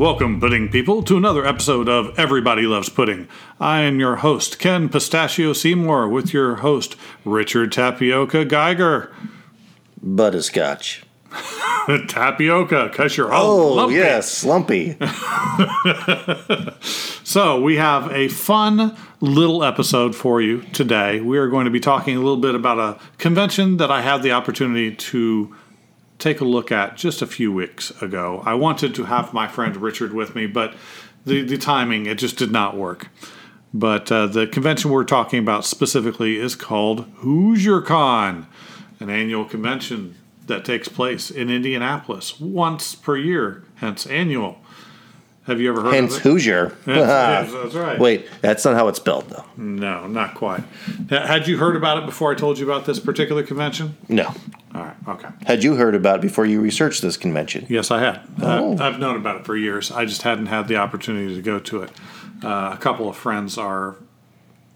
Welcome, pudding people, to another episode of Everybody Loves Pudding. I am your host, Ken Pistachio Seymour, with your host, Richard Tapioca Geiger. Butterscotch. Tapioca, because you're all Oh, lumpy. yes, lumpy. So, we have a fun little episode for you today. We are going to be talking a little bit about a convention that I had the opportunity to take a look at just a few weeks ago. I wanted to have my friend Richard with me, but the, the timing, it just did not work. But uh, the convention we're talking about specifically is called Hoosier Con, an annual convention that takes place in Indianapolis once per year, hence annual. Have you ever heard Hence of it? Hoosier. That's right. Wait, that's not how it's spelled, though. No, not quite. Had you heard about it before I told you about this particular convention? No. All right, okay. Had you heard about it before you researched this convention? Yes, I had. Oh. Uh, I've known about it for years. I just hadn't had the opportunity to go to it. Uh, a couple of friends are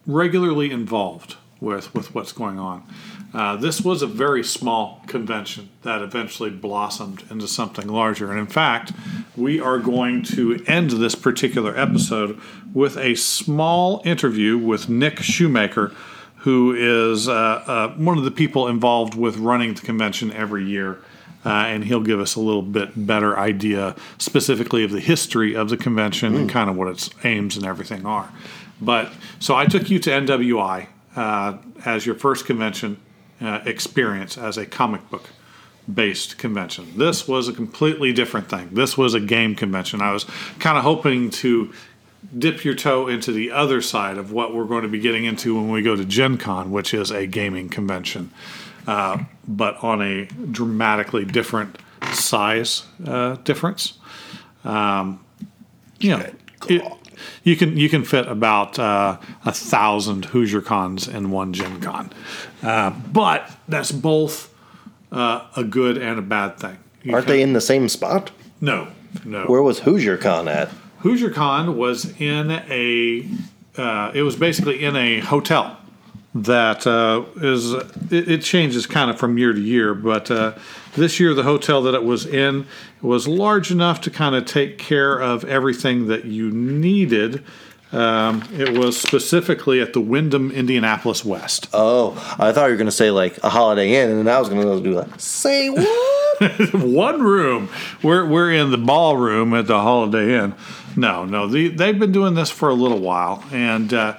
regularly involved with, with what's going on. Uh, this was a very small convention that eventually blossomed into something larger. And in fact, we are going to end this particular episode with a small interview with Nick Shoemaker, who is uh, uh, one of the people involved with running the convention every year. Uh, and he'll give us a little bit better idea specifically of the history of the convention and kind of what its aims and everything are. But so I took you to NWI uh, as your first convention uh, experience as a comic book based convention. This was a completely different thing. This was a game convention. I was kind of hoping to dip your toe into the other side of what we're going to be getting into when we go to Gen Con, which is a gaming convention, uh, but on a dramatically different size uh, difference. Um, you know, you can you can fit about uh, a thousand Hoosier cons in one Gen Con, uh, but that's both uh, a good and a bad thing. You Aren't can- they in the same spot? No, no. Where was Hoosier Con at? Hoosier Con was in a. Uh, it was basically in a hotel that uh, is. It, it changes kind of from year to year, but uh, this year the hotel that it was in was large enough to kind of take care of everything that you needed. Um, it was specifically at the Wyndham Indianapolis West. Oh, I thought you were going to say like a Holiday Inn, and then I was going to do like, say what? one room. We're we're in the ballroom at the Holiday Inn. No, no, the, they've been doing this for a little while, and uh,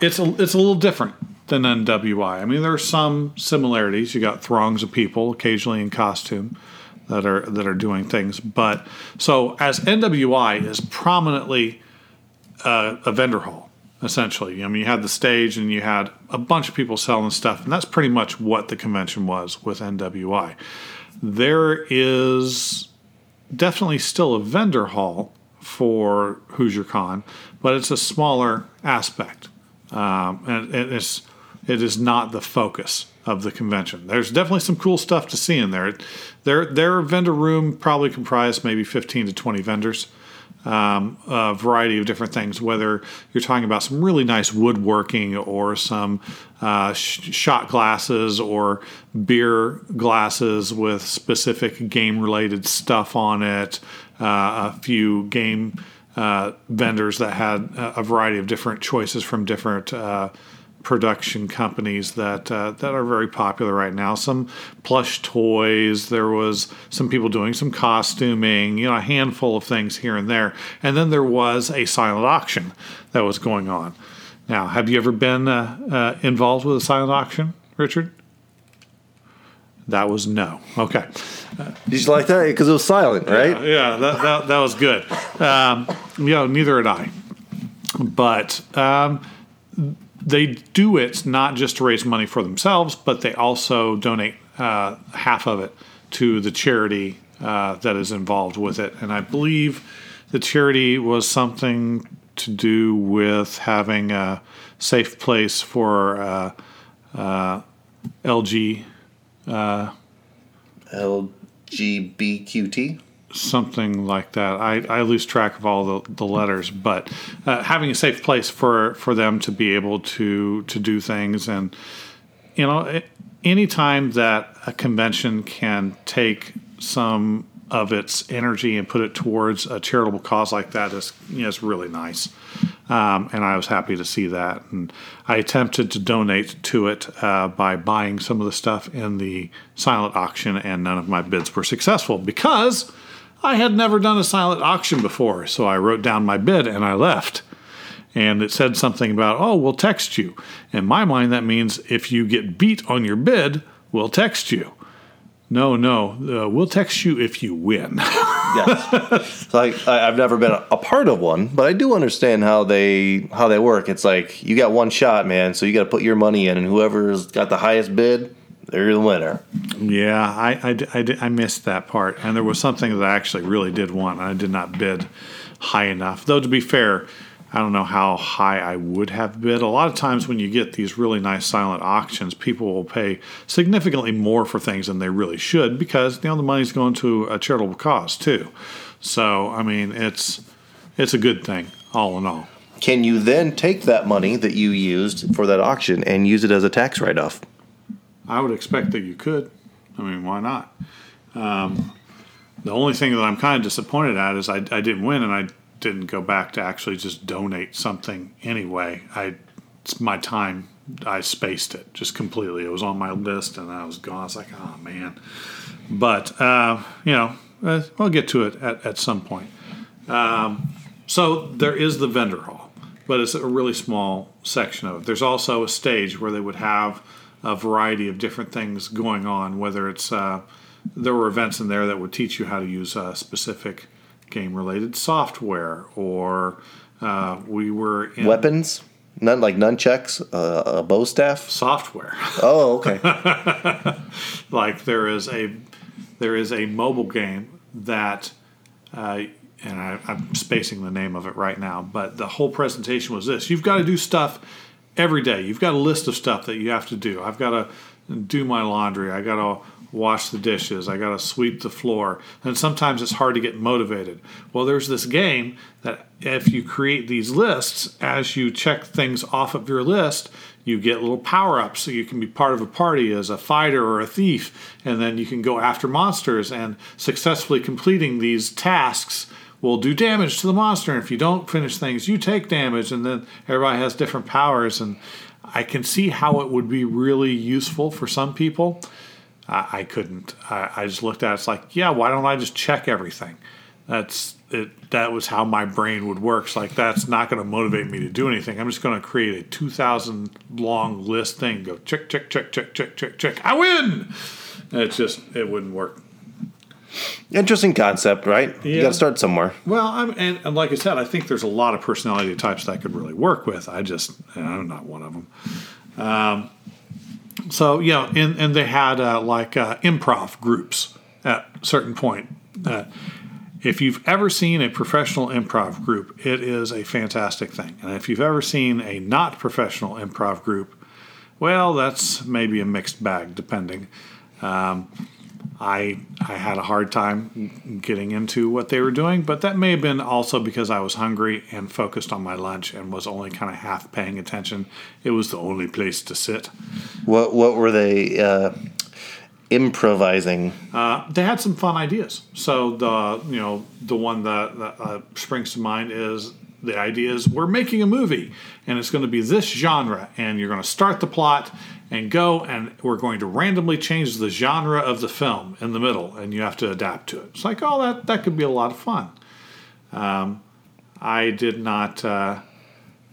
it's a it's a little different than NWI. I mean, there are some similarities. You got throngs of people, occasionally in costume, that are that are doing things. But so as NWI is prominently uh, a vendor hall, essentially. I mean, you had the stage and you had a bunch of people selling stuff, and that's pretty much what the convention was with NWI. There is definitely still a vendor hall for Hoosier Con, but it's a smaller aspect, um, and, and it's it is not the focus of the convention. There's definitely some cool stuff to see in there. Their their vendor room probably comprised maybe 15 to 20 vendors um, a variety of different things, whether you're talking about some really nice woodworking or some uh, sh- shot glasses or beer glasses with specific game related stuff on it, uh, a few game uh, vendors that had a variety of different choices from different. Production companies that uh, that are very popular right now. Some plush toys. There was some people doing some costuming. You know, a handful of things here and there. And then there was a silent auction that was going on. Now, have you ever been uh, uh, involved with a silent auction, Richard? That was no. Okay. Did you like that? Because it was silent, right? Yeah, that, that, that was good. Um, you know, neither had I. But um, they do it not just to raise money for themselves, but they also donate uh, half of it to the charity uh, that is involved with it. And I believe the charity was something to do with having a safe place for uh, uh, LG LGBTQT. Something like that. I, I lose track of all the, the letters, but uh, having a safe place for, for them to be able to to do things, and you know, it, anytime that a convention can take some of its energy and put it towards a charitable cause like that is you know, is really nice. Um, and I was happy to see that. And I attempted to donate to it uh, by buying some of the stuff in the silent auction, and none of my bids were successful because I had never done a silent auction before. So I wrote down my bid and I left. And it said something about, oh, we'll text you. In my mind, that means if you get beat on your bid, we'll text you. No, no, uh, we'll text you if you win. yes. So I, I, I've never been a, a part of one, but I do understand how they how they work. It's like you got one shot, man. So you got to put your money in, and whoever's got the highest bid, they're the winner. Yeah, I, I, I, I missed that part. And there was something that I actually really did want, and I did not bid high enough. Though, to be fair, I don't know how high I would have bid. A lot of times when you get these really nice silent auctions, people will pay significantly more for things than they really should because you know the money's going to a charitable cause too. So I mean, it's it's a good thing all in all. Can you then take that money that you used for that auction and use it as a tax write off? I would expect that you could. I mean, why not? Um, the only thing that I'm kind of disappointed at is I, I didn't win, and I didn't go back to actually just donate something anyway. I my time. I spaced it just completely. It was on my list, and I was gone. I was like, oh man. But uh, you know, uh, I'll get to it at, at some point. Um, so there is the vendor hall, but it's a really small section of it. There's also a stage where they would have a variety of different things going on. Whether it's uh, there were events in there that would teach you how to use a specific game related software, or uh, we were in Weapons? None like nunchucks, uh, a bow staff. software. Oh, okay. like there is a there is a mobile game that uh, and I, I'm spacing the name of it right now, but the whole presentation was this: you've got to do stuff every day. You've got a list of stuff that you have to do. I've got to do my laundry. I got to wash the dishes. I got to sweep the floor. And sometimes it's hard to get motivated. Well, there's this game that if you create these lists, as you check things off of your list, you get little power ups so you can be part of a party as a fighter or a thief. And then you can go after monsters and successfully completing these tasks will do damage to the monster. And if you don't finish things, you take damage. And then everybody has different powers. And I can see how it would be really useful for some people. I, I couldn't. I, I just looked at it. It's like, yeah, why don't I just check everything? That's it. That was how my brain would work. It's like that's not going to motivate me to do anything. I'm just going to create a 2,000 long list thing. Go check, check, check, check, check, check, check. I win. And it's just it wouldn't work. Interesting concept, right? You got to start somewhere. Well, I'm, and, and like I said, I think there's a lot of personality types that I could really work with. I just, I'm not one of them. Um, so yeah, and, and they had uh, like uh, improv groups at a certain point. Uh, if you've ever seen a professional improv group, it is a fantastic thing. And if you've ever seen a not professional improv group, well, that's maybe a mixed bag, depending. Um, I I had a hard time getting into what they were doing, but that may have been also because I was hungry and focused on my lunch and was only kind of half paying attention. It was the only place to sit. What What were they uh, improvising? Uh, they had some fun ideas. So the you know the one that, that uh, springs to mind is the idea is we're making a movie and it's going to be this genre and you're going to start the plot and go and we're going to randomly change the genre of the film in the middle and you have to adapt to it. It's like oh that that could be a lot of fun. Um, I did not. Uh,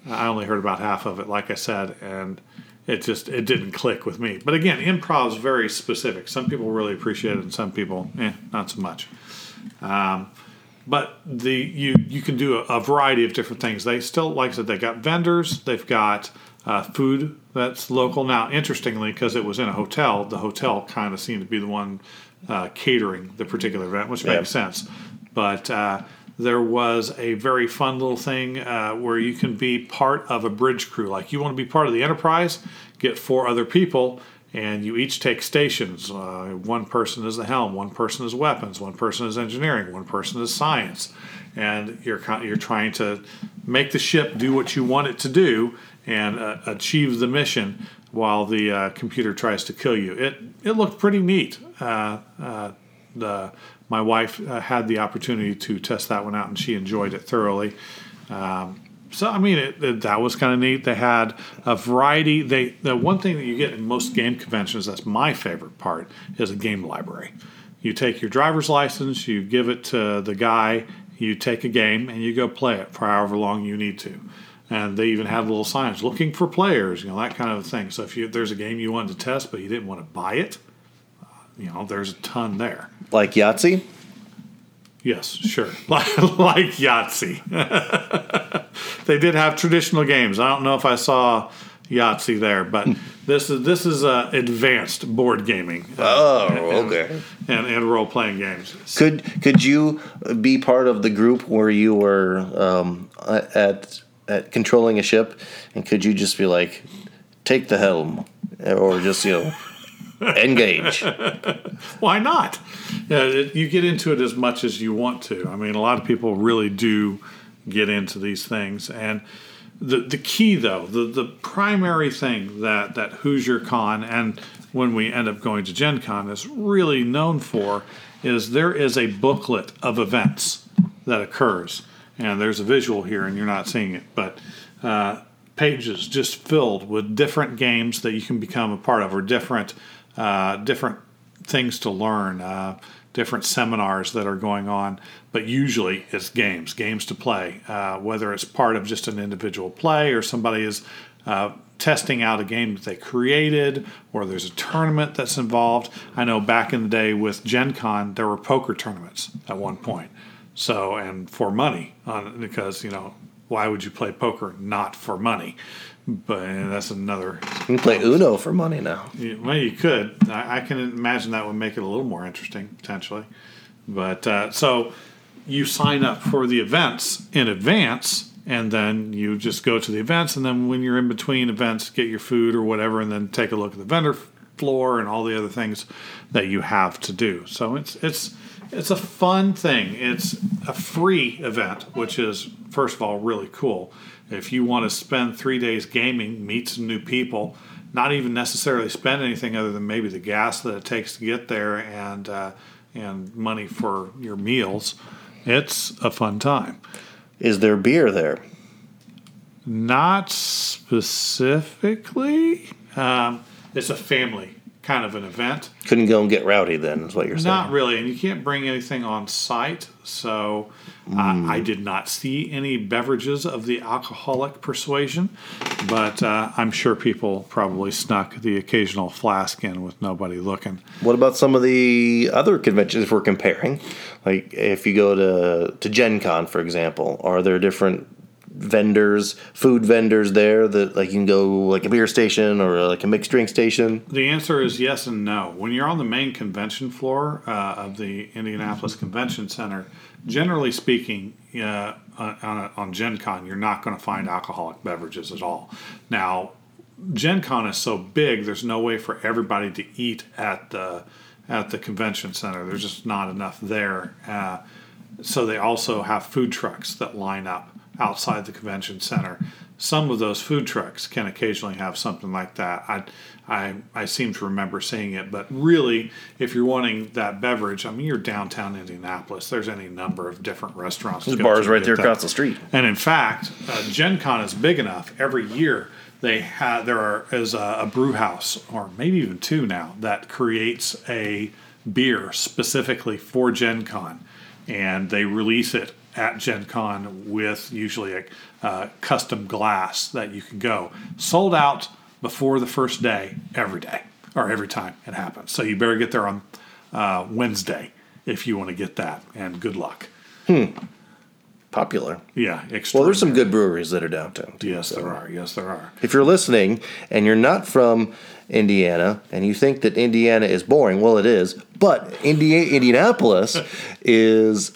I only heard about half of it, like I said, and it just it didn't click with me. But again, improv is very specific. Some people really appreciate it, and some people, eh, not so much. Um, but the you you can do a, a variety of different things. They still, like I said, they got vendors. They've got uh, food that's local. Now, interestingly, because it was in a hotel, the hotel kind of seemed to be the one uh, catering the particular event, which Yeah. makes sense. But uh, there was a very fun little thing uh, where you can be part of a bridge crew. Like you want to be part of the Enterprise, get four other people, and you each take stations. Uh, one person is the helm, one person is weapons, one person is engineering, one person is science, and you're you're trying to make the ship do what you want it to do and uh, achieve the mission while the uh, computer tries to kill you. It it looked pretty neat. Uh, uh, the my wife uh, had the opportunity to test that one out, and she enjoyed it thoroughly. Um, so I mean, it, it, that was kind of neat. They had a variety. They the one thing that you get in most game conventions that's my favorite part is a game library. You take your driver's license, you give it to the guy, you take a game, and you go play it for however long you need to. And they even had little signs looking for players, you know that kind of thing. So if you, there's a game you wanted to test but you didn't want to buy it, uh, you know there's a ton there. Like Yahtzee. Yes, sure. like Yahtzee. they did have traditional games. I don't know if I saw Yahtzee there, but this is this is uh, advanced board gaming. Oh, and, okay. And, and role playing games. Could could you be part of the group where you were um, at at controlling a ship, and could you just be like, take the helm, or just you know. Engage. Why not? Yeah, it, you get into it as much as you want to. I mean, a lot of people really do get into these things, and the the key though, the the primary thing that that Hoosier Con and when we end up going to Gen Con is really known for is there is a booklet of events that occurs, and there's a visual here, and you're not seeing it, but. Uh, pages just filled with different games that you can become a part of or different uh, different things to learn, uh, different seminars that are going on. But usually it's games, games to play, uh, whether it's part of just an individual play or somebody is uh, testing out a game that they created or there's a tournament that's involved. I know back in the day with Gen Con, there were poker tournaments at one point. So, and for money, on, because, you know, why would you play poker not for money? but that's another. You can play Uno for money now. well, you could. I, I, can imagine that would make it a little more interesting potentially. But uh, so you sign up for the events in advance, and then you just go to the events, and then when you're in between events, get your food or whatever, and then take a look at the vendor floor and all the other things that you have to do. So it's it's it's a fun thing. It's a free event, which is first of all really cool if you want to spend three days gaming, meet some new people, not even necessarily spend anything other than maybe the gas that it takes to get there and uh, and money for your meals, it's a fun time. Is there beer there? Not specifically. Um, it's a family kind of an event. Couldn't go and get rowdy then, is what you're saying. Not really, and you can't bring anything on site. So mm. uh, I did not see any beverages of the alcoholic persuasion, but uh, I'm sure people probably snuck the occasional flask in with nobody looking. What about some of the other conventions we're comparing? Like if you go to to Gen Con, for example, are there different vendors, food vendors there that like you can go like a beer station or like a mixed drink station? The answer is yes and no. When you're on the main convention floor uh, of the Indianapolis Convention Center, generally speaking, uh, on, on Gen Con, you're not going to find alcoholic beverages at all. Now, Gen Con is so big, there's no way for everybody to eat at the at the convention center. There's just not enough there. Uh, so they also have food trucks that line up outside the convention center. Some of those food trucks can occasionally have something like that. I, I, I seem to remember seeing it, but really, if you're wanting that beverage, I mean, you're downtown Indianapolis. There's any number of different restaurants. There's bars right there that. across the street. And in fact, uh, Gen Con is big enough. Every year, they have there are, is a, a brew house, or maybe even two now, that creates a beer specifically for Gen Con, and they release it at Gen Con with usually a uh, custom glass that you can go. Sold out before the first day every day or every time it happens. So you better get there on uh, Wednesday if you want to get that, and good luck. Hmm. Popular. Yeah, Well, there's some good breweries that are downtown. Too, yes, so. there are. Yes, there are. If you're listening and you're not from Indiana and you think that Indiana is boring, well, it is. But Indi- Indianapolis is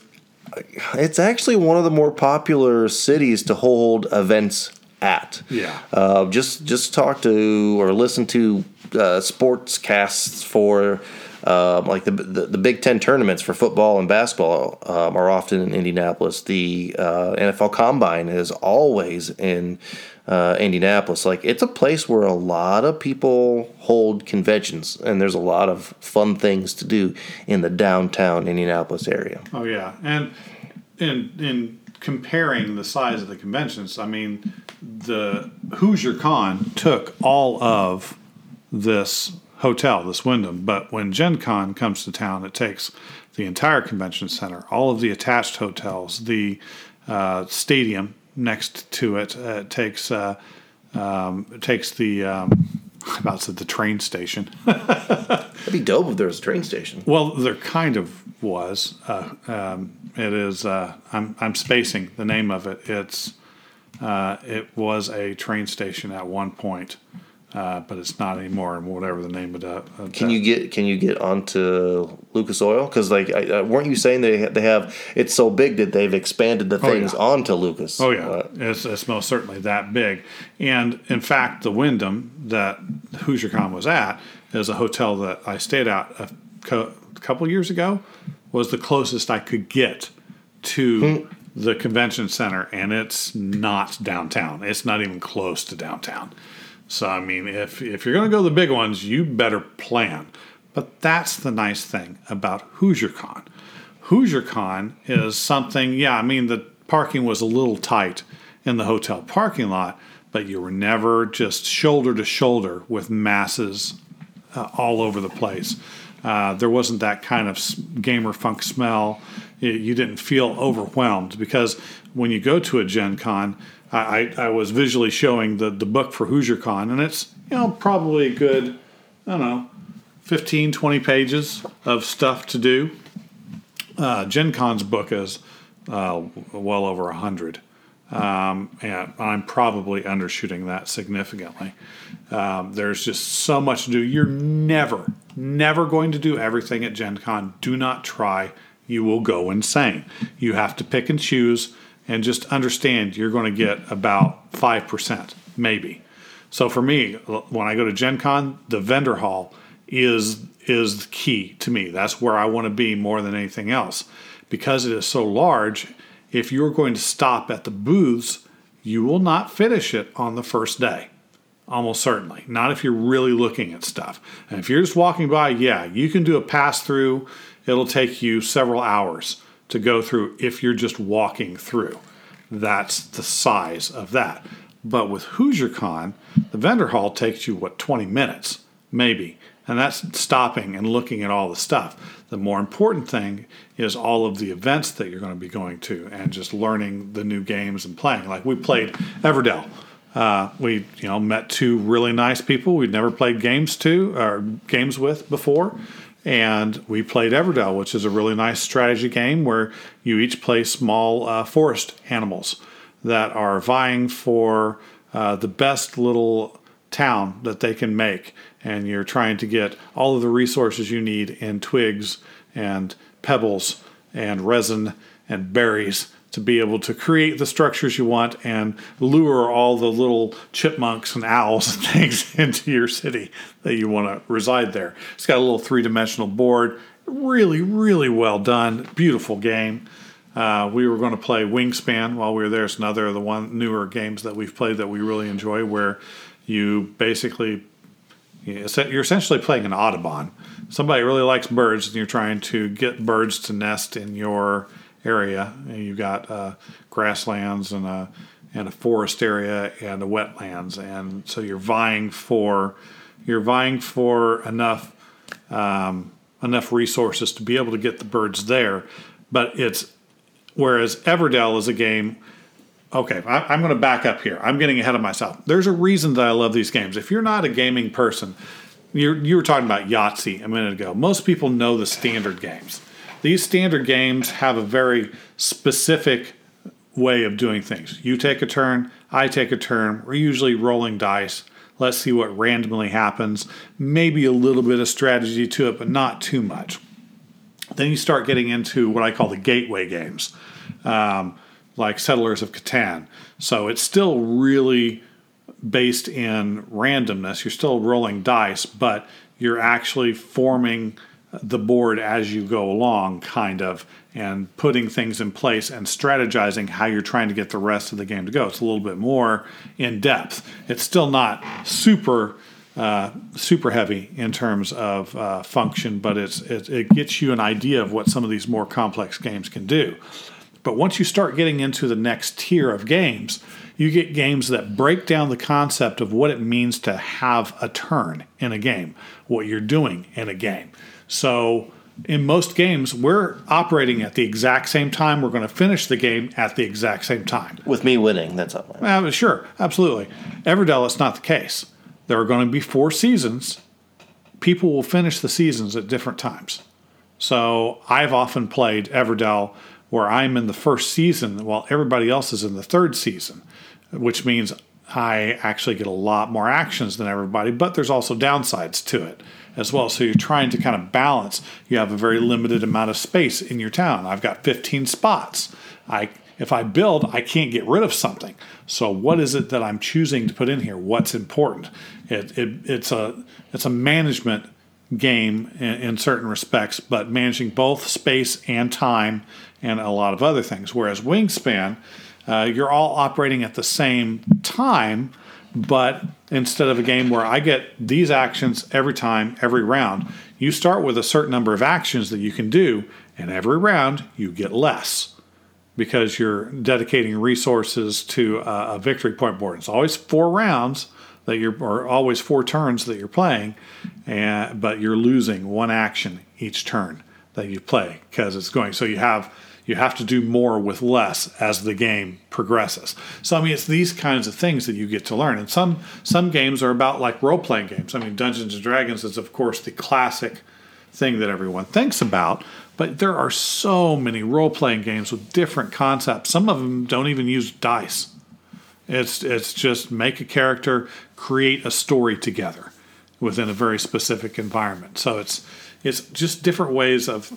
it's actually one of the more popular cities to hold events at. Yeah. Uh, just just talk to or listen to uh, sports casts for Um, like the, the, the Big Ten tournaments for football and basketball um, are often in Indianapolis. The uh, NFL Combine is always in uh, Indianapolis. Like it's a place where a lot of people hold conventions, and there's a lot of fun things to do in the downtown Indianapolis area. Oh yeah, and in in comparing the size of the conventions, I mean, the Hoosier Con took all of this hotel, this Wyndham, but when Gen Con comes to town, it takes the entire convention center, all of the attached hotels, the uh, stadium next to it. Uh, it takes uh, um, it takes the um, about to the train station. That'd be dope if there was a train station. Well, there kind of was. Uh, um, it is. Uh, I'm I'm spacing the name of it. It's. Uh, it was a train station at one point, uh, but it's not anymore. And whatever the name of that. of Can that- you get Can you get onto Lucas Oil? Because like, I, uh, weren't you saying they they have it's so big that they've expanded the things yeah. onto Lucas? Oh yeah, Uh, it's, it's most certainly that big. And in fact, the Wyndham that HoosierCon was at is a hotel that I stayed at a, co- a couple years ago. Was the closest I could get to the convention center, and it's not downtown. It's not even close to downtown. So I mean, if if you're going to go the big ones, you better plan. But that's the nice thing about HoosierCon. HoosierCon is something. Yeah, I mean the parking was a little tight in the hotel parking lot, but you were never just shoulder to shoulder with masses uh, all over the place. Uh, there wasn't that kind of gamer funk smell. You didn't feel overwhelmed because when you go to a Gen Con, I, I, was visually showing the, the book for Hoosier Con, and it's you know probably a good, I don't know, 15, 20 pages of stuff to do. Uh, Gen Con's book is uh, well over 100. Um, and I'm probably undershooting that significantly. Um, there's just so much to do. You're never, never going to do everything at Gen Con. Do not try. You will go insane. You have to pick and choose and just understand you're going to get about 5%, maybe. So for me, when I go to Gen Con, the vendor hall is is the key to me. That's where I want to be more than anything else. Because it is so large, if you're going to stop at the booths, you will not finish it on the first day. Almost certainly. Not if you're really looking at stuff. And if you're just walking by, yeah, you can do a pass through. It'll take you several hours to go through if you're just walking through. That's the size of that. But with HoosierCon, the vendor hall takes you, what, 20 minutes, maybe. And that's stopping and looking at all the stuff. The more important thing is all of the events that you're going to be going to and just learning the new games and playing. Like we played Everdell. Uh, we you know met two really nice people we'd never played games to or games with before, and we played Everdell, which is a really nice strategy game where you each play small uh, forest animals that are vying for uh, the best little town that they can make, and you're trying to get all of the resources you need in twigs and pebbles and resin and berries to be able to create the structures you want and lure all the little chipmunks and owls and things into your city that you want to reside there. It's got a little three dimensional board. Really, really well done. Beautiful game. Uh, we were going to play Wingspan while we were there. It's another of the one newer games that we've played that we really enjoy, where you basically you're essentially playing an Audubon. Somebody really likes birds, and you're trying to get birds to nest in your area. And you've got uh, grasslands and a and a forest area and a wetlands, and so you're vying for you're vying for enough um, enough resources to be able to get the birds there. But it's whereas Everdell is a game okay, I, I'm going to back up here. I'm getting ahead of myself. There's a reason that I love these games. If you're not a gaming person, you're, you were talking about Yahtzee a minute ago. Most people know the standard games. These standard games have a very specific way of doing things. You take a turn, I take a turn. We're usually rolling dice. Let's see what randomly happens. Maybe a little bit of strategy to it, but not too much. Then you start getting into what I call the gateway games. Um, like Settlers of Catan. So it's still really based in randomness. You're still rolling dice, but you're actually forming the board as you go along, kind of, and putting things in place and strategizing how you're trying to get the rest of the game to go. It's a little bit more in depth. It's still not super. Uh, super heavy in terms of uh, function, but it's it, it gets you an idea of what some of these more complex games can do. But once you start getting into the next tier of games, you get games that break down the concept of what it means to have a turn in a game, what you're doing in a game. So, in most games, we're operating at the exact same time. We're going to finish the game at the exact same time. With me winning, that's all. Well, sure, absolutely. Everdell, it's not the case. There are going to be four seasons. People will finish the seasons at different times. So I've often played Everdell where I'm in the first season while everybody else is in the third season, which means I actually get a lot more actions than everybody, but there's also downsides to it as well. So you're trying to kind of balance. You have a very limited amount of space in your town. I've got 15 spots. I if I build, I can't get rid of something. So what is it that I'm choosing to put in here? What's important? It, it, it's a it's a management game in, in, certain respects, but managing both space and time and a lot of other things. Whereas Wingspan, uh, you're all operating at the same time, but instead of a game where I get these actions every time, every round, you start with a certain number of actions that you can do, and every round you get less because you're dedicating resources to a, a victory point board. It's always four rounds that you're, or always four turns that you're playing, and but you're losing one action each turn that you play because it's going. So you have you have to do more with less as the game progresses. So I mean, it's these kinds of things that you get to learn. And some some games are about like role playing games. I mean, Dungeons and Dragons is of course the classic thing that everyone thinks about. But there are so many role playing games with different concepts. Some of them don't even use dice. It's it's just make a character, create a story together within a very specific environment. So it's it's just different ways of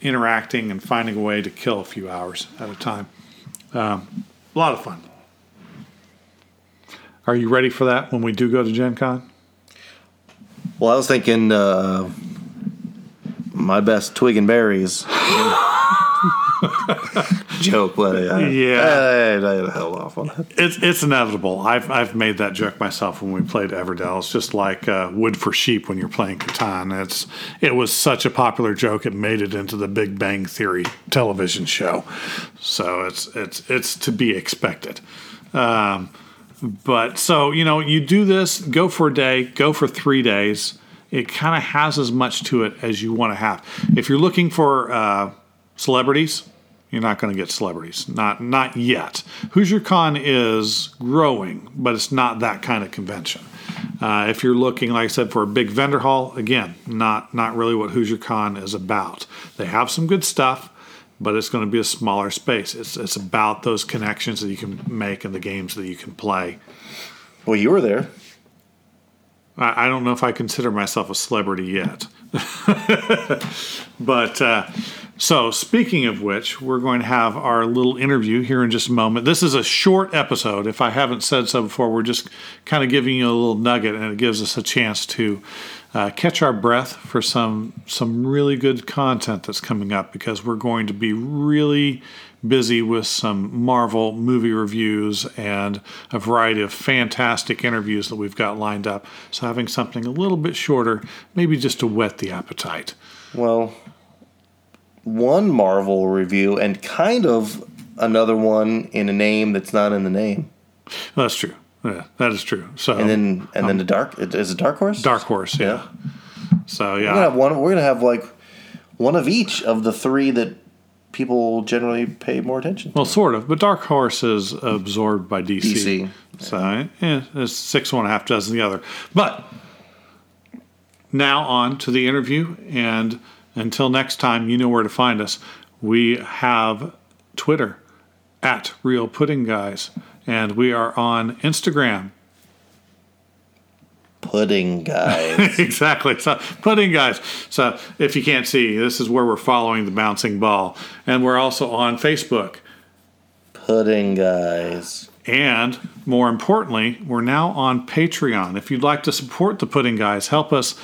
interacting and finding a way to kill a few hours at a time. Um, a lot of fun. Are you ready for that when we do go to Gen Con? Well, I was thinking uh, my best twig and berries. joke, but uh, yeah, I, I held off on it. It's it's inevitable. I've I've made that joke myself when we played Everdell. It's just like uh, wood for sheep when you're playing Catan. It's it was such a popular joke. It made it into the Big Bang Theory television show. So it's it's it's to be expected. Um, but so you know, you do this. Go for a day. Go for three days. It kind of has as much to it as you want to have. If you're looking for uh, celebrities, you're not going to get celebrities. Not not yet. Hoosier Con is growing, but it's not that kind of convention. Uh, if you're looking, like I said, for a big vendor hall, again, not not really what Hoosier Con is about. They have some good stuff, but it's going to be a smaller space. It's it's about those connections that you can make and the games that you can play. Well, you were there. I, I don't know if I consider myself a celebrity yet, but. Uh, so, speaking of which, we're going to have our little interview here in just a moment. This is a short episode. If I haven't said so before, we're just kind of giving you a little nugget, and it gives us a chance to uh, catch our breath for some some really good content that's coming up because we're going to be really busy with some Marvel movie reviews and a variety of fantastic interviews that we've got lined up. So, having something a little bit shorter, maybe just to whet the appetite. Well, one Marvel review and kind of another one in a name that's not in the name. That's true. Yeah, that is true. So and then and um, then the dark is it Dark Horse? Dark Horse, yeah. yeah. So yeah, we're gonna have one. We're gonna have like one of each of the three that people generally pay more attention. To. Well, sort of, but Dark Horse is absorbed by DC. DC. So yeah, it's six one and a half dozen the other. But now on to the interview and until next time, you know where to find us. We have Twitter at Real Pudding Guys, and we are on Instagram. Pudding guys. exactly. So pudding guys. So if you can't see, this is where we're following the bouncing ball. And we're also on Facebook. Pudding guys. And more importantly, we're now on Patreon. If you'd like to support the Pudding Guys, help us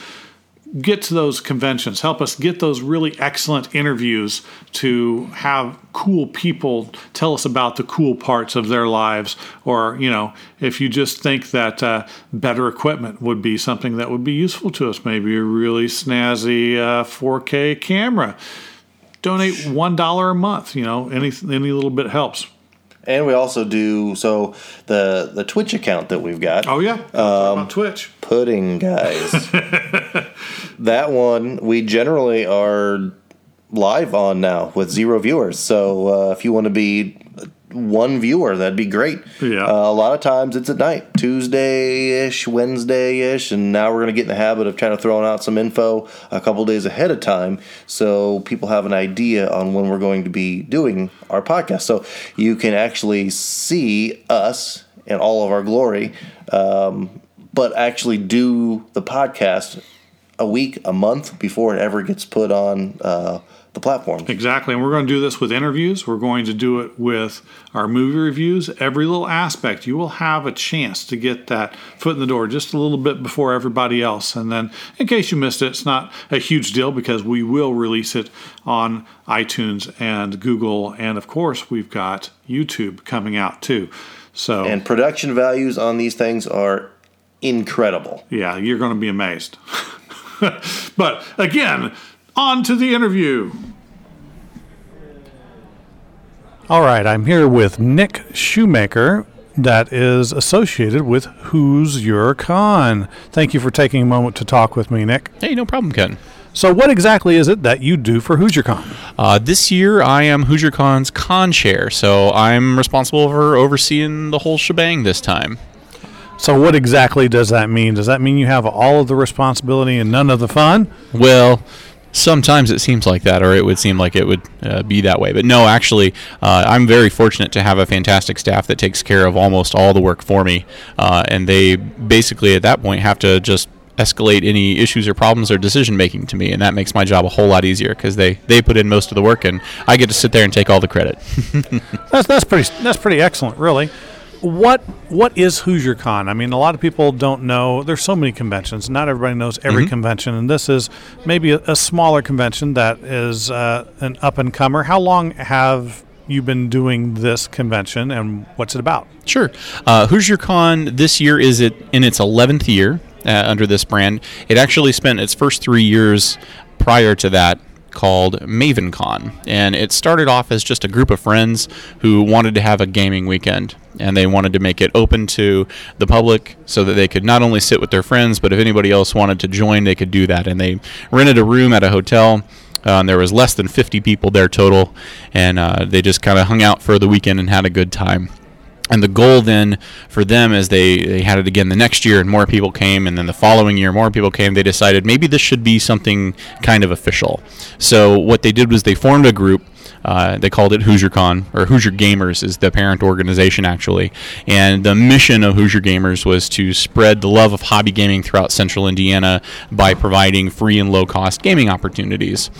get to those conventions. Help us get those really excellent interviews to have cool people tell us about the cool parts of their lives. Or, you know, if you just think that uh, better equipment would be something that would be useful to us, maybe a really snazzy uh, 4K camera. Donate $1 a month, you know, any, any little bit helps. And we also do so the the Twitch account that we've got. Oh yeah, um, Twitch pudding guys. that one we generally are live on now with zero viewers. So uh, if you want to be one viewer, that'd be great. Yeah. Uh, a lot of times it's at night, Tuesday ish, Wednesday ish, and now we're going to get in the habit of trying to throw out some info a couple days ahead of time so people have an idea on when we're going to be doing our podcast. So you can actually see us in all of our glory, um, but actually do the podcast a week, a month before it ever gets put on. Uh, the platform. Exactly. And we're going to do this with interviews. We're going to do it with our movie reviews. Every little aspect, you will have a chance to get that foot in the door just a little bit before everybody else. And then, in case you missed it, it's not a huge deal because we will release it on iTunes and Google. And of course, we've got YouTube coming out too. So, and production values on these things are incredible. Yeah, you're going to be amazed. but again, on to the interview. All right, I'm here with Nick Shoemaker, that is associated with Hoosier Con. Thank you for taking a moment to talk with me, Nick. Hey, no problem, Ken. So, what exactly is it that you do for Hoosier Con? Uh, this year, I am Hoosier Con's con chair, so I'm responsible for overseeing the whole shebang this time. So, what exactly does that mean? Does that mean you have all of the responsibility and none of the fun? Well, Sometimes it seems like that, or it would seem like it would uh, be that way. But no, actually, uh, I'm very fortunate to have a fantastic staff that takes care of almost all the work for me. Uh, and they basically, at that point, have to just escalate any issues or problems or decision making to me, and that makes my job a whole lot easier because they they put in most of the work, and I get to sit there and take all the credit. that's that's pretty that's pretty excellent, really what what is Hoosier Con? I mean, a lot of people don't know. There's so many conventions. Not everybody knows every mm-hmm. convention, and this is maybe a, a smaller convention that is uh, an up and comer. How long have you been doing this convention, and what's it about? Sure, uh, Hoosier Con this year is it in its 11th year uh, under this brand. It actually spent its first three years prior to that called MavenCon. And it started off as just a group of friends who wanted to have a gaming weekend. And they wanted to make it open to the public so that they could not only sit with their friends, but if anybody else wanted to join, they could do that. And they rented a room at a hotel. Uh, there was less than 50 people there total, and uh, they just kind of hung out for the weekend and had a good time and the goal then for them as they, they had it again the next year and more people came and then the following year more people came they decided maybe this should be something kind of official so what they did was they formed a group uh, they called it Hoosier Con, or Hoosier Gamers is the parent organization actually. And the mission of Hoosier Gamers was to spread the love of hobby gaming throughout central Indiana by providing free and low cost gaming opportunities.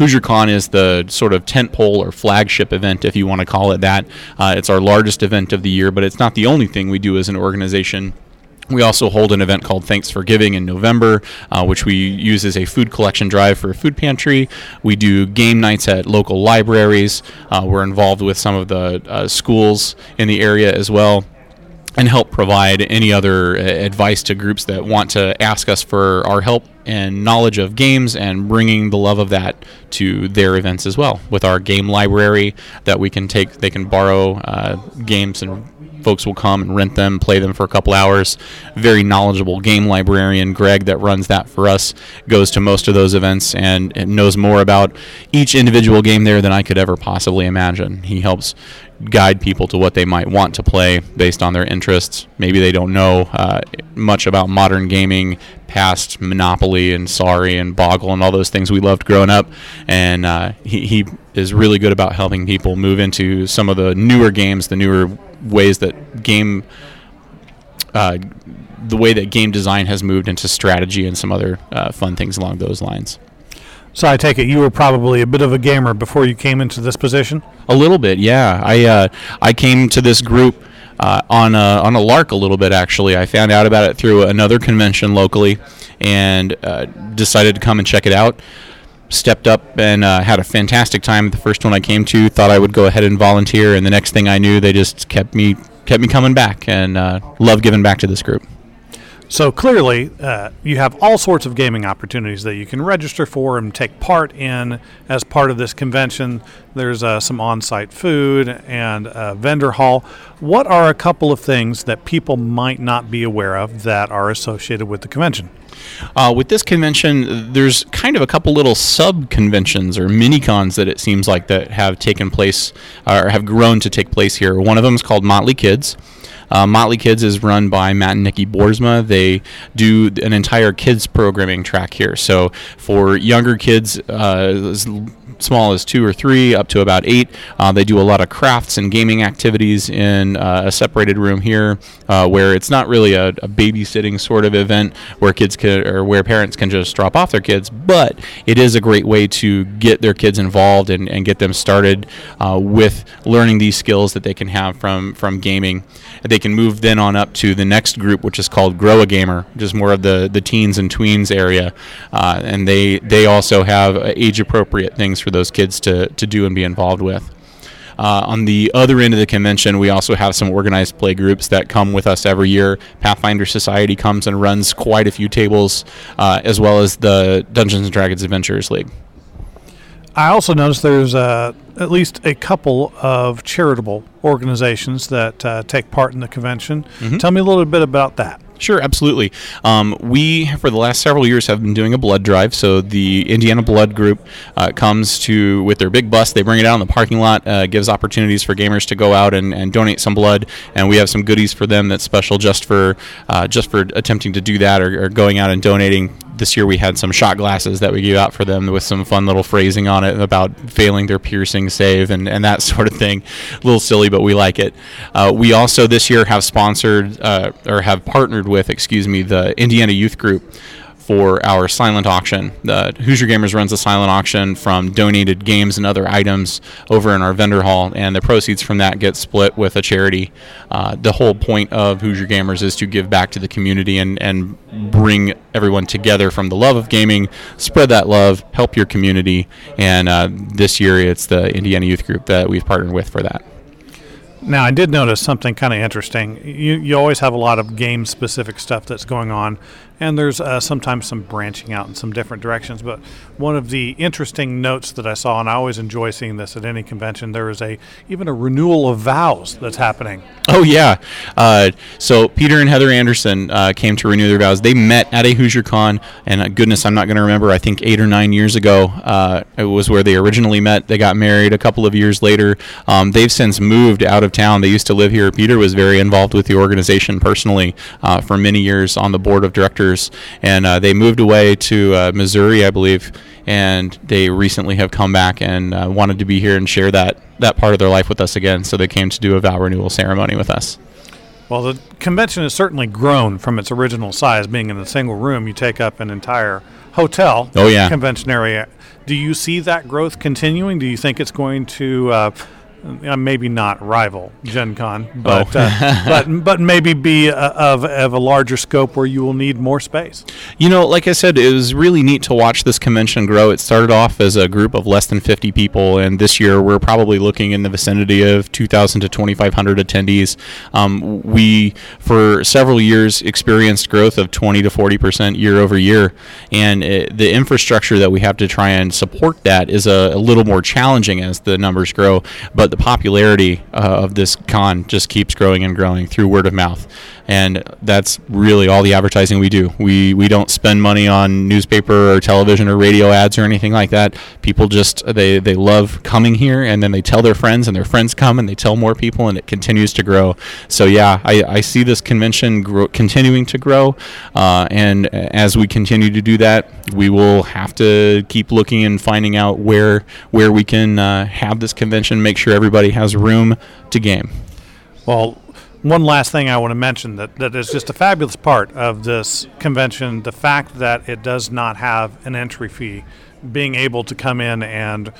Hoosier Con is the sort of tentpole or flagship event, if you want to call it that. Uh, it's our largest event of the year, but it's not the only thing we do as an organization. We also hold an event called Thanks for Giving in November, uh, which we use as a food collection drive for a food pantry. We do game nights at local libraries. Uh, we're involved with some of the uh, schools in the area as well and help provide any other uh, advice to groups that want to ask us for our help and knowledge of games and bringing the love of that to their events as well. With our game library that we can take they can borrow uh, games and folks will come and rent them play them for a couple hours very knowledgeable game librarian greg that runs that for us goes to most of those events and, and knows more about each individual game there than i could ever possibly imagine he helps guide people to what they might want to play based on their interests. Maybe they don't know uh, much about modern gaming, past Monopoly and Sorry and Boggle and all those things we loved growing up. And uh, he, he is really good about helping people move into some of the newer games, the newer ways that game. Uh, the way that game design has moved into strategy and some other uh, fun things along those lines. So I take it you were probably a bit of a gamer before you came into this position. A little bit, yeah. I uh, I came to this group uh, on a, on a lark a little bit. Actually, I found out about it through another convention locally, and uh, decided to come and check it out. Stepped up and uh, had a fantastic time. The first one I came to, thought I would go ahead and volunteer, and the next thing I knew, they just kept me kept me coming back, and uh, love giving back to this group. So clearly, uh, you have all sorts of gaming opportunities that you can register for and take part in as part of this convention. There's uh, some on site food and a vendor hall. What are a couple of things that people might not be aware of that are associated with the convention? Uh, with this convention, there's kind of a couple little sub conventions or mini cons that it seems like that have taken place or have grown to take place here. One of them is called Motley Kids. Uh, Motley Kids is run by Matt and Nikki Borsma. They do an entire kids programming track here. So for younger kids, uh, small as two or three up to about eight. Uh, they do a lot of crafts and gaming activities in uh, a separated room here, uh, where it's not really a, a, babysitting sort of event where kids can or where parents can just drop off their kids, but it is a great way to get their kids involved and, and get them started uh, with learning these skills that they can have from from gaming. They can move then on up to the next group, which is called Grow a Gamer, which is more of the, the teens and tweens area, uh, and they they also have age appropriate things for those kids to to do and be involved with. Uh, on the other end of the convention, we also have some organized play groups that come with us every year. Pathfinder Society comes and runs quite a few tables, uh, as well as the Dungeons and Dragons Adventurers League. I also noticed there's uh, at least a couple of charitable organizations that uh, take part in the convention. Mm-hmm. Tell me a little bit about that. Sure, absolutely. Um, we, for the last several years, have been doing a blood drive. So the Indiana Blood Group uh, comes to with their big bus. They bring it out in the parking lot. Uh, gives opportunities for gamers to go out and, and donate some blood. And we have some goodies for them that's special just for uh, just for attempting to do that or, or going out and donating this year we had some shot glasses that we gave out for them with some fun little phrasing on it about failing their piercing save and, and that sort of thing. A little silly, but we like it. Uh, we also this year have sponsored uh, or have partnered with, excuse me, the Indiana Youth Group for our silent auction. The Hoosier Gamers runs a silent auction from donated games and other items over in our vendor hall, and the proceeds from that get split with a charity. Uh, the whole point of Hoosier Gamers is to give back to the community and, and bring everyone together from the love of gaming, spread that love, help your community, and uh, this year it's the Indiana Youth Group that we've partnered with for that. Now, I did notice something kind of interesting. You, you always have a lot of game specific stuff that's going on, and there's uh, sometimes some branching out in some different directions. But one of the interesting notes that I saw, and I always enjoy seeing this at any convention, there is a even a renewal of vows that's happening. Oh yeah, uh, so Peter and Heather Anderson uh, came to renew their vows. They met at a Hoosier Con, and uh, goodness, I'm not going to remember. I think eight or nine years ago, uh, it was where they originally met. They got married a couple of years later. Um, they've since moved out of town. They used to live here. Peter was very involved with the organization personally uh, for many years on the board of directors years, and uh, they moved away to uh, Missouri, I believe, and they recently have come back and uh, wanted to be here and share that that part of their life with us again. So they came to do a vow renewal ceremony with us. Well, the convention has certainly grown from its original size, being in a single room. You take up an entire hotel. Oh yeah, convention area. Do you see that growth continuing? Do you think it's going to uh, uh, maybe not rival Gen Con, oh. but oh. uh, but but maybe be a, of of a larger scope where you will need more space. You know, like I said, it was really neat to watch this convention grow. It started off as a group of less than 50 people, and this year we're probably looking in the vicinity of 2,000 to 2,500 attendees. Um, we for several years experienced growth of 20 to 40 percent year over year, and it, the infrastructure that we have to try and support that is a, a little more challenging as the numbers grow, but the popularity uh, of this con just keeps growing and growing through word of mouth and that's really all the advertising we do. We we don't spend money on newspaper or television or radio ads or anything like that. People just they they love coming here, and then they tell their friends, and their friends come, and they tell more people, and it continues to grow. So yeah, I, I see this convention grow, continuing to grow, uh, and as we continue to do that, we will have to keep looking and finding out where where we can uh, have this convention, make sure everybody has room to game. Well, one last thing I want to mention that, that is just a fabulous part of this convention the fact that it does not have an entry fee. Being able to come in and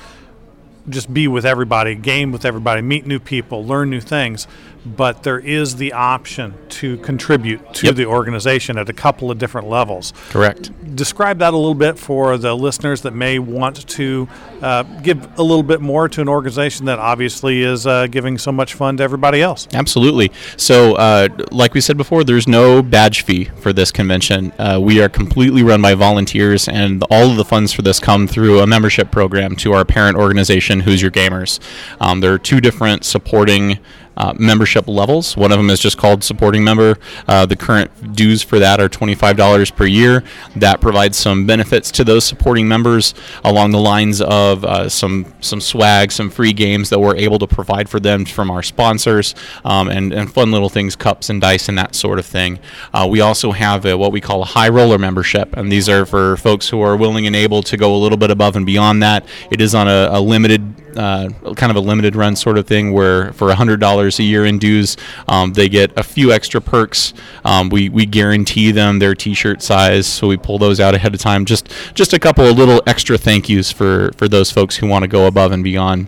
just be with everybody, game with everybody, meet new people, learn new things. But there is the option to contribute to Yep. the organization at a couple of different levels. Correct. Describe that a little bit for the listeners that may want to uh, give a little bit more to an organization that obviously is uh, giving so much fun to everybody else. Absolutely. So, uh, like we said before, there's no badge fee for this convention. Uh, we are completely run by volunteers, and all of the funds for this come through a membership program to our parent organization, Hoosier Gamers. Um, there are two different supporting. Uh, membership levels. One of them is just called supporting member. Uh, the current dues for that are $25 per year. That provides some benefits to those supporting members along the lines of uh, some some swag, some free games that we're able to provide for them from our sponsors, um, and, and fun little things, cups and dice and that sort of thing. Uh, we also have a, what we call a high roller membership, and these are for folks who are willing and able to go a little bit above and beyond that. It is on a, a limited uh, kind of a limited run sort of thing where for $100 a year in dues, um, they get a few extra perks. Um, we, we guarantee them their t-shirt size, so we pull those out ahead of time. Just just a couple of little extra thank yous for, for those folks who want to go above and beyond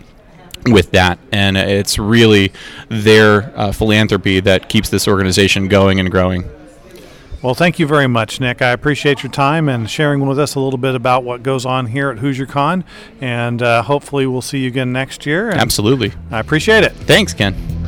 with that. And it's really their uh, philanthropy that keeps this organization going and growing. Well, thank you very much, Nick. I appreciate your time and sharing with us a little bit about what goes on here at Hoosier Con. And uh, hopefully, we'll see you again next year. Absolutely. I appreciate it. Thanks, Ken.